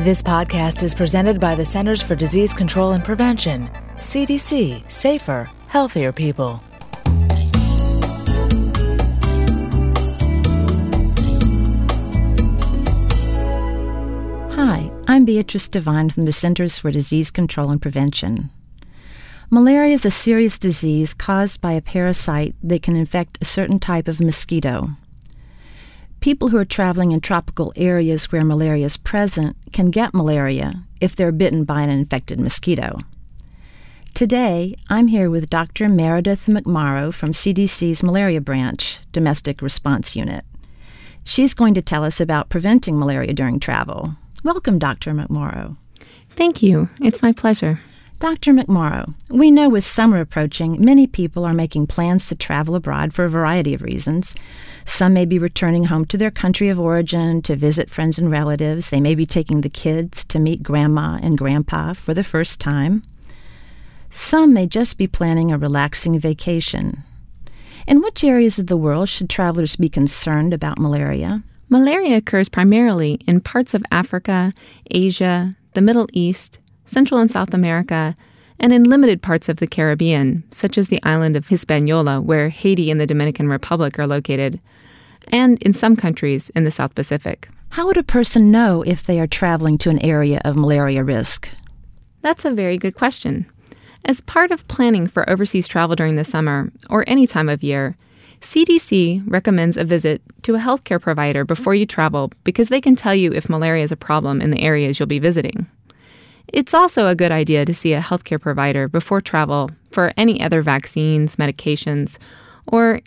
This podcast is presented by the Centers for Disease Control and Prevention, CDC, safer, healthier people. Hi, I'm Beatrice Devine from the Centers for Disease Control and Prevention. Malaria is a serious disease caused by a parasite that can infect a certain type of mosquito. People who are traveling in tropical areas where malaria is present can get malaria if they're bitten by an infected mosquito. Today, I'm here with Dr. Meredith McMorrow from CDC's Malaria Branch, Domestic Response Unit. She's going to tell us about preventing malaria during travel. Welcome, Dr. McMorrow. Thank you. It's my pleasure. Dr. McMorrow, we know with summer approaching, many people are making plans to travel abroad for a variety of reasons. Some may be returning home to their country of origin to visit friends and relatives. They may be taking the kids to meet grandma and grandpa for the first time. Some may just be planning a relaxing vacation. In which areas of the world should travelers be concerned about malaria? Malaria occurs primarily in parts of Africa, Asia, the Middle East, Central and South America, and in limited parts of the Caribbean, such as the island of Hispaniola, where Haiti and the Dominican Republic are located, and in some countries in the South Pacific. How would a person know if they are traveling to an area of malaria risk? That's a very good question. As part of planning for overseas travel during the summer or any time of year, CDC recommends a visit to a healthcare provider before you travel because they can tell you if malaria is a problem in the areas you'll be visiting. It's also a good idea to see a healthcare provider before travel for any other vaccines, medications, or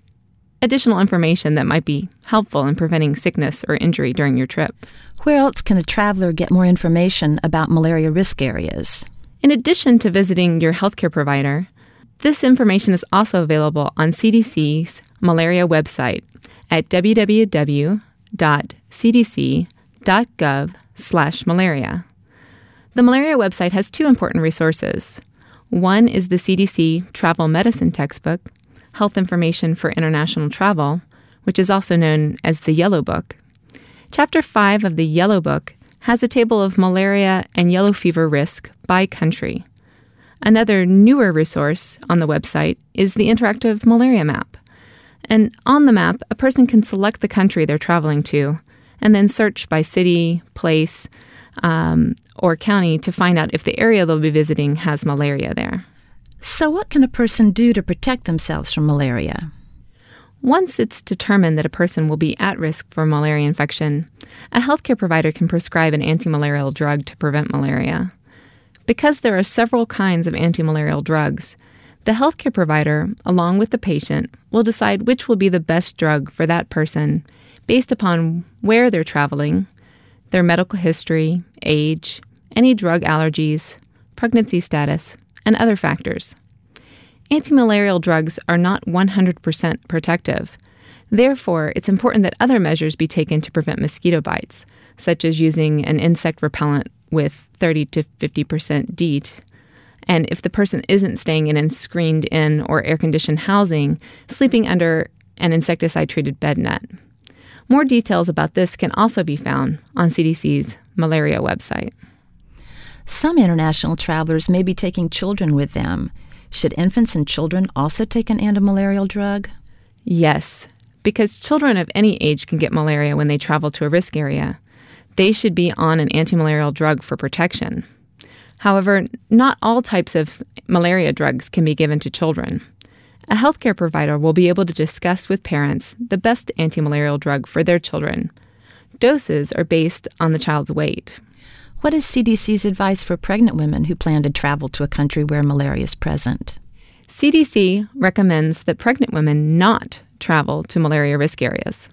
additional information that might be helpful in preventing sickness or injury during your trip. Where else can a traveler get more information about malaria risk areas? In addition to visiting your healthcare provider, this information is also available on CDC's malaria website at www.cdc.gov/malaria. The malaria website has two important resources. One is the CDC Travel Medicine Textbook, Health Information for International Travel, which is also known as the Yellow Book. Chapter 5 of the Yellow Book has a table of malaria and yellow fever risk by country. Another newer resource on the website is the interactive malaria map. And on the map, a person can select the country they're traveling to and then search by city, place, um, or county to find out if the area they'll be visiting has malaria there. So, what can a person do to protect themselves from malaria? Once it's determined that a person will be at risk for malaria infection, a healthcare provider can prescribe an antimalarial drug to prevent malaria. Because there are several kinds of antimalarial drugs, the healthcare provider, along with the patient, will decide which will be the best drug for that person based upon where they're traveling, their medical history, age, any drug allergies, pregnancy status, and other factors. Antimalarial drugs are not 100% protective. Therefore, it's important that other measures be taken to prevent mosquito bites, such as using an insect repellent with 30 to 50% DEET. And if the person isn't staying in a screened in or air conditioned housing, sleeping under an insecticide treated bed net. More details about this can also be found on CDC's malaria website. Some international travelers may be taking children with them. Should infants and children also take an antimalarial drug? Yes, because children of any age can get malaria when they travel to a risk area. They should be on an antimalarial drug for protection. However, not all types of malaria drugs can be given to children. A healthcare provider will be able to discuss with parents the best antimalarial drug for their children. Doses are based on the child's weight. What is CDC's advice for pregnant women who plan to travel to a country where malaria is present? CDC recommends that pregnant women not travel to malaria risk areas.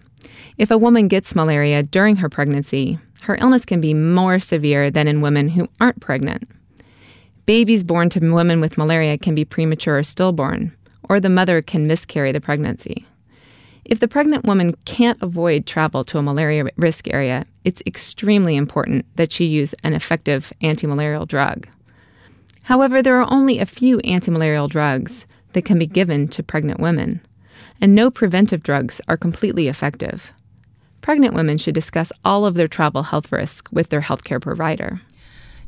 If a woman gets malaria during her pregnancy, her illness can be more severe than in women who aren't pregnant. Babies born to women with malaria can be premature or stillborn, or the mother can miscarry the pregnancy. If the pregnant woman can't avoid travel to a malaria risk area, it's extremely important that she use an effective antimalarial drug. However, there are only a few antimalarial drugs that can be given to pregnant women, and no preventive drugs are completely effective. pregnant women should discuss all of their travel health risks with their healthcare provider.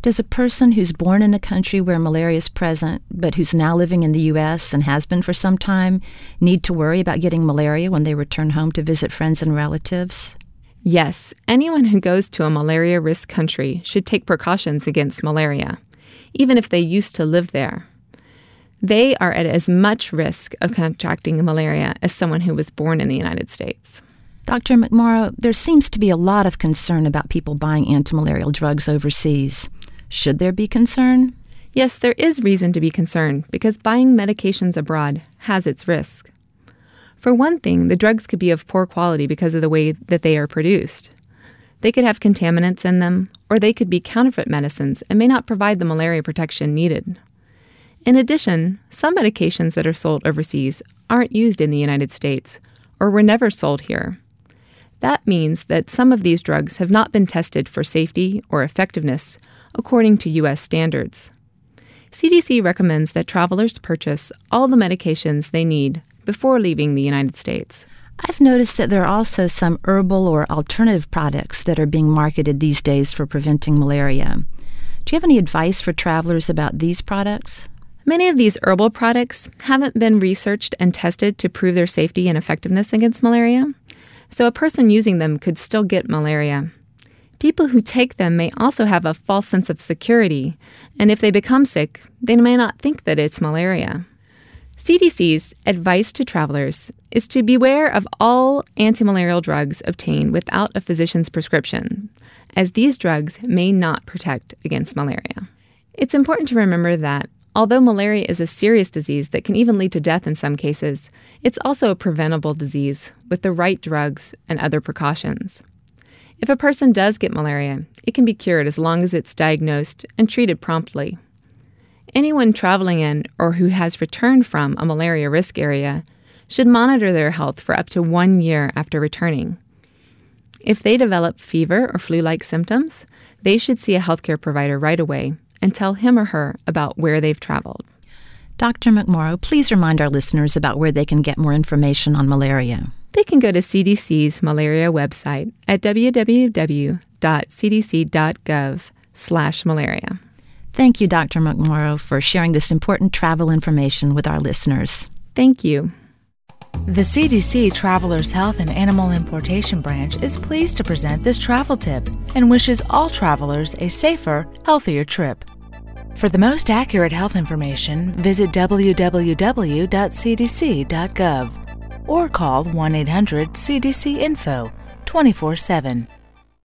Does a person who's born in a country where malaria is present, but who's now living in the U.S. and has been for some time, need to worry about getting malaria when they return home to visit friends and relatives? Yes, anyone who goes to a malaria risk country should take precautions against malaria, even if they used to live there. They are at as much risk of contracting malaria as someone who was born in the United States. Dr. McMorrow, there seems to be a lot of concern about people buying antimalarial drugs overseas. Should there be concern? Yes, there is reason to be concerned because buying medications abroad has its risk. For one thing, the drugs could be of poor quality because of the way that they are produced. They could have contaminants in them, or they could be counterfeit medicines and may not provide the malaria protection needed. In addition, some medications that are sold overseas aren't used in the United States or were never sold here. That means that some of these drugs have not been tested for safety or effectiveness according to U.S. standards. CDC recommends that travelers purchase all the medications they need before leaving the United States. I've noticed that there are also some herbal or alternative products that are being marketed these days for preventing malaria. Do you have any advice for travelers about these products? Many of these herbal products haven't been researched and tested to prove their safety and effectiveness against malaria, so a person using them could still get malaria. People who take them may also have a false sense of security, and if they become sick, they may not think that it's malaria. CDC's advice to travelers is to beware of all antimalarial drugs obtained without a physician's prescription, as these drugs may not protect against malaria. It's important to remember that although malaria is a serious disease that can even lead to death in some cases, it's also a preventable disease with the right drugs and other precautions. If a person does get malaria, it can be cured as long as it's diagnosed and treated promptly. Anyone traveling in or who has returned from a malaria risk area should monitor their health for up to one year after returning. If they develop fever or flu like symptoms, they should see a healthcare provider right away and tell him or her about where they've traveled. Dr. McMorrow, please remind our listeners about where they can get more information on malaria. They can go to CDC's malaria website at www.cdc.gov slash malaria. Thank you, Dr. McMorrow, for sharing this important travel information with our listeners. Thank you. The CDC Travelers Health and Animal Importation Branch is pleased to present this travel tip and wishes all travelers a safer, healthier trip. For the most accurate health information, visit www.cdc.gov or call 1 800 CDC Info 24 7.